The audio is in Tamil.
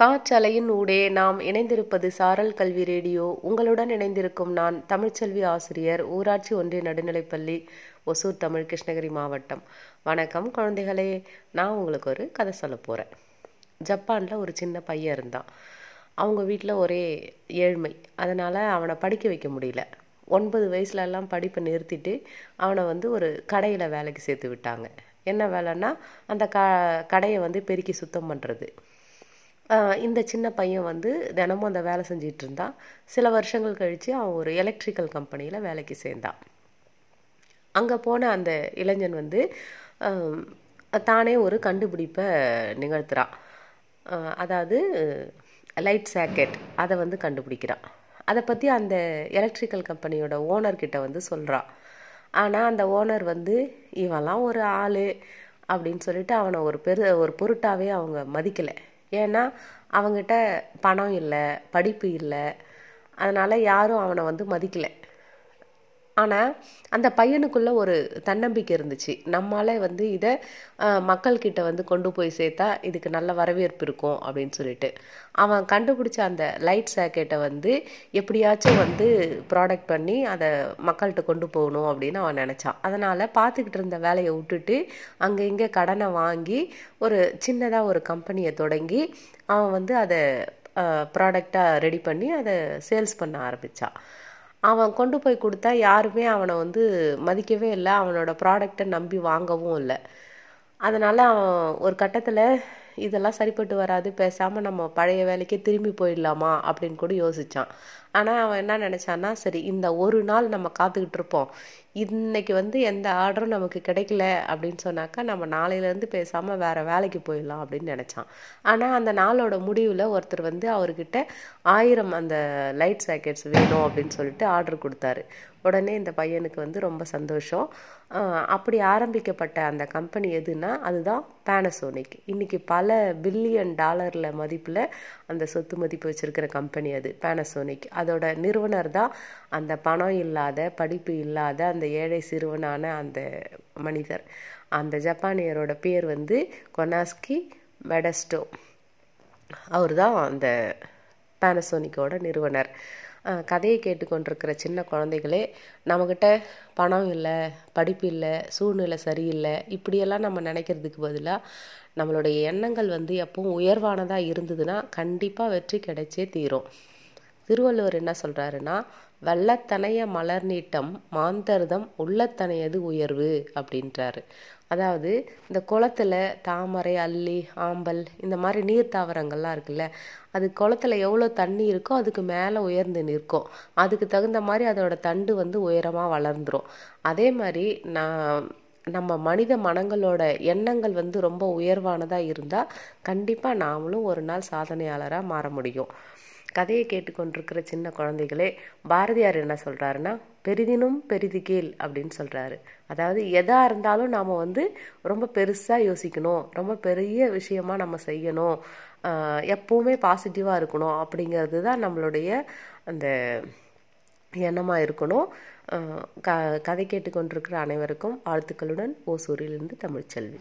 காற்றலையின் ஊடே நாம் இணைந்திருப்பது சாரல் கல்வி ரேடியோ. உங்களுடன் இணைந்திருக்கும் நான் தமிழ்ச்செல்வி ஆசிரியர் ஊராட்சி ஒன்றிய நடுநிலைப்பள்ளி ஒசூர் தமிழ் கிருஷ்ணகிரி மாவட்டம். வணக்கம் குழந்தைகளே. நான் உங்களுக்கு ஒரு கதை சொல்ல போகிறேன் ஜப்பானில் ஒரு சின்ன பையன் இருந்தான். அவங்க வீட்டில் ஒரே ஏழ்மை. அதனால் அவனை படிக்க வைக்க முடியல. ஒன்பது வயசுலலாம் படிப்பை நிறுத்திட்டு அவனை வந்து ஒரு கடையில் வேலைக்கு சேர்த்து விட்டாங்க. என்ன வேலைன்னா அந்த க கடையை வந்து பெருக்கி சுத்தம் பண்ணுறது இந்த சின்ன பையன் வந்து தினமும் அந்த வேலை செஞ்சிட்டு இருந்தான். சில வருஷங்கள் கழித்து அவன் ஒரு எலக்ட்ரிக்கல் கம்பெனியில் வேலைக்கு சேர்ந்தான். அங்கே போன அந்த இளைஞன் வந்து தானே ஒரு கண்டுபிடிப்பை நிகழ்த்துறான். அதாவது லைட் சாக்கெட் அதை வந்து கண்டுபிடிக்கிறான். அதை பற்றி அந்த எலக்ட்ரிக்கல் கம்பெனியோட ஓனர்கிட்ட வந்து சொல்கிறான் ஆனால் அந்த ஓனர் வந்து இவெல்லாம் ஒரு ஆள் அப்படின்னு சொல்லிட்டு அவனை ஒரு பெரு ஒரு பொருட்டாவே அவங்க மதிக்கலை. ஏன்னா அவங்ககிட்ட பணம் இல்லை படிப்பு இல்லை. அதனால் யாரும் அவனை வந்து மதிக்கலை. ஆனால் அந்த பையனுக்குள்ள ஒரு தன்னம்பிக்கை இருந்துச்சு. நம்மளால வந்து இதை மக்கள்கிட்ட வந்து கொண்டு போய் சேர்த்தா இதுக்கு நல்ல வரவேற்பு இருக்கும் அப்படின்னு சொல்லிட்டு. அவன் கண்டுபிடிச்ச அந்த லைட் சாக்கெட்டை வந்து எப்படியாச்சும் வந்து ப்ராடக்ட் பண்ணி அதை மக்கள்கிட்ட கொண்டு போகணும் அப்படின்னு அவன் நினச்சான். அதனால் பார்த்துக்கிட்டு இருந்த வேலையை விட்டுட்டு அங்கே இங்கே கடனை வாங்கி ஒரு சின்னதாக ஒரு கம்பெனியை தொடங்கி அவன் வந்து அதை ப்ராடக்டாக ரெடி பண்ணி அதை சேல்ஸ் பண்ண ஆரம்பித்தான் அவன் கொண்டு போய் கொடுத்தா யாருமே அவனை வந்து மதிக்கவே இல்லை. அவனோட ப்ராடக்டை நம்பி வாங்கவும் இல்லை. அதனால் அவன் ஒரு கட்டத்தில் இதெல்லாம் சரிப்பட்டு வராது பேசாமல் நம்ம பழைய வேலைக்கே திரும்பி போயிடலாமா அப்படின்னு கூட யோசித்தான் ஆனால் அவன் என்ன நினச்சான்னா சரி இந்த ஒரு நாள் நம்ம காத்துக்கிட்டு இருப்போம். இன்னைக்கு வந்து எந்த ஆர்டரும் நமக்கு கிடைக்கல அப்படின்னு சொன்னாக்கா நம்ம நாளையிலேருந்து பேசாமல் வேறு வேலைக்கு போயிடலாம் அப்படின்னு நினச்சான். ஆனால் அந்த நாளோட முடிவில் ஒருத்தர் வந்து அவர்கிட்ட ஆயிரம் அந்த லைட் சாக்கெட்ஸ் வேணும் அப்படின்னு சொல்லிட்டு ஆர்டர் கொடுத்தாரு. உடனே இந்த பையனுக்கு வந்து ரொம்ப சந்தோஷம். அப்படி ஆரம்பிக்கப்பட்ட அந்த கம்பெனி எதுனா அதுதான் பேனசோனிக் இன்னைக்கு பல பில்லியன் டாலரில் மதிப்பில் அந்த சொத்து மதிப்பு வச்சுருக்கிற கம்பெனி அது பேனசோனிக் அதோட நிறுவனர் தான் அந்த பணம் இல்லாத படிப்பு இல்லாத அந்த ஏழை சிறுவனான அந்த மனிதர். அந்த ஜப்பானியரோட பேர் வந்து கொனாஸ்கி மெடஸ்டோ அவர் தான் அந்த பேனசோனிக்கோட நிறுவனர். கதையை கேட்டுக்கொண்டிருக்கிற சின்ன குழந்தைகளே நம்மக்கிட்ட பணம் இல்லை படிப்பு இல்லை சூழ்நிலை சரியில்லை இப்படியெல்லாம் நம்ம நினைக்கிறதுக்கு பதிலாக நம்மளுடைய எண்ணங்கள் வந்து எப்பவும் உயர்வானதாக இருந்ததுன்னா கண்டிப்பாக வெற்றி கிடைச்சே தீரும். திருவள்ளுவர் என்ன சொல்கிறாருன்னா வெள்ளத்தனைய மலர் நீட்டம் மாந்தர்தம் உள்ளத்தனையது உயர்வு அப்படின்றாரு. அதாவது இந்த குளத்துல தாமரை அல்லி ஆம்பல் இந்த மாதிரி நீர் தாவரங்கள்லாம் இருக்குல்ல அது குளத்துல எவ்வளோ தண்ணி இருக்கோ அதுக்கு மேலே உயர்ந்து நிற்கும். அதுக்கு தகுந்த மாதிரி அதோட தண்டு வந்து உயரமாக வளர்ந்துடும் அதே மாதிரி நான் நம்ம மனித மனங்களோட எண்ணங்கள் வந்து ரொம்ப உயர்வானதாக இருந்தால் கண்டிப்பாக நாமளும் ஒரு நாள் சாதனையாளராக மாற முடியும். கதையை கேட்டுக்கொண்டிருக்கிற சின்ன குழந்தைகளே பாரதியார் என்ன சொல்கிறாருன்னா பெரிதினும் பெரிது கீழ் அப்படின்னு சொல்கிறாரு அதாவது எதாக இருந்தாலும் நாம் வந்து ரொம்ப பெருசாக யோசிக்கணும் ரொம்ப பெரிய விஷயமா நம்ம செய்யணும் எப்போவுமே பாசிட்டிவாக இருக்கணும் அப்படிங்கிறது தான் நம்மளுடைய அந்த எண்ணமாக இருக்கணும். க கதை கேட்டுக்கொண்டிருக்கிற அனைவருக்கும் வாழ்த்துக்களுடன் ஓசூரிலிருந்து தமிழ்ச்செல்வி.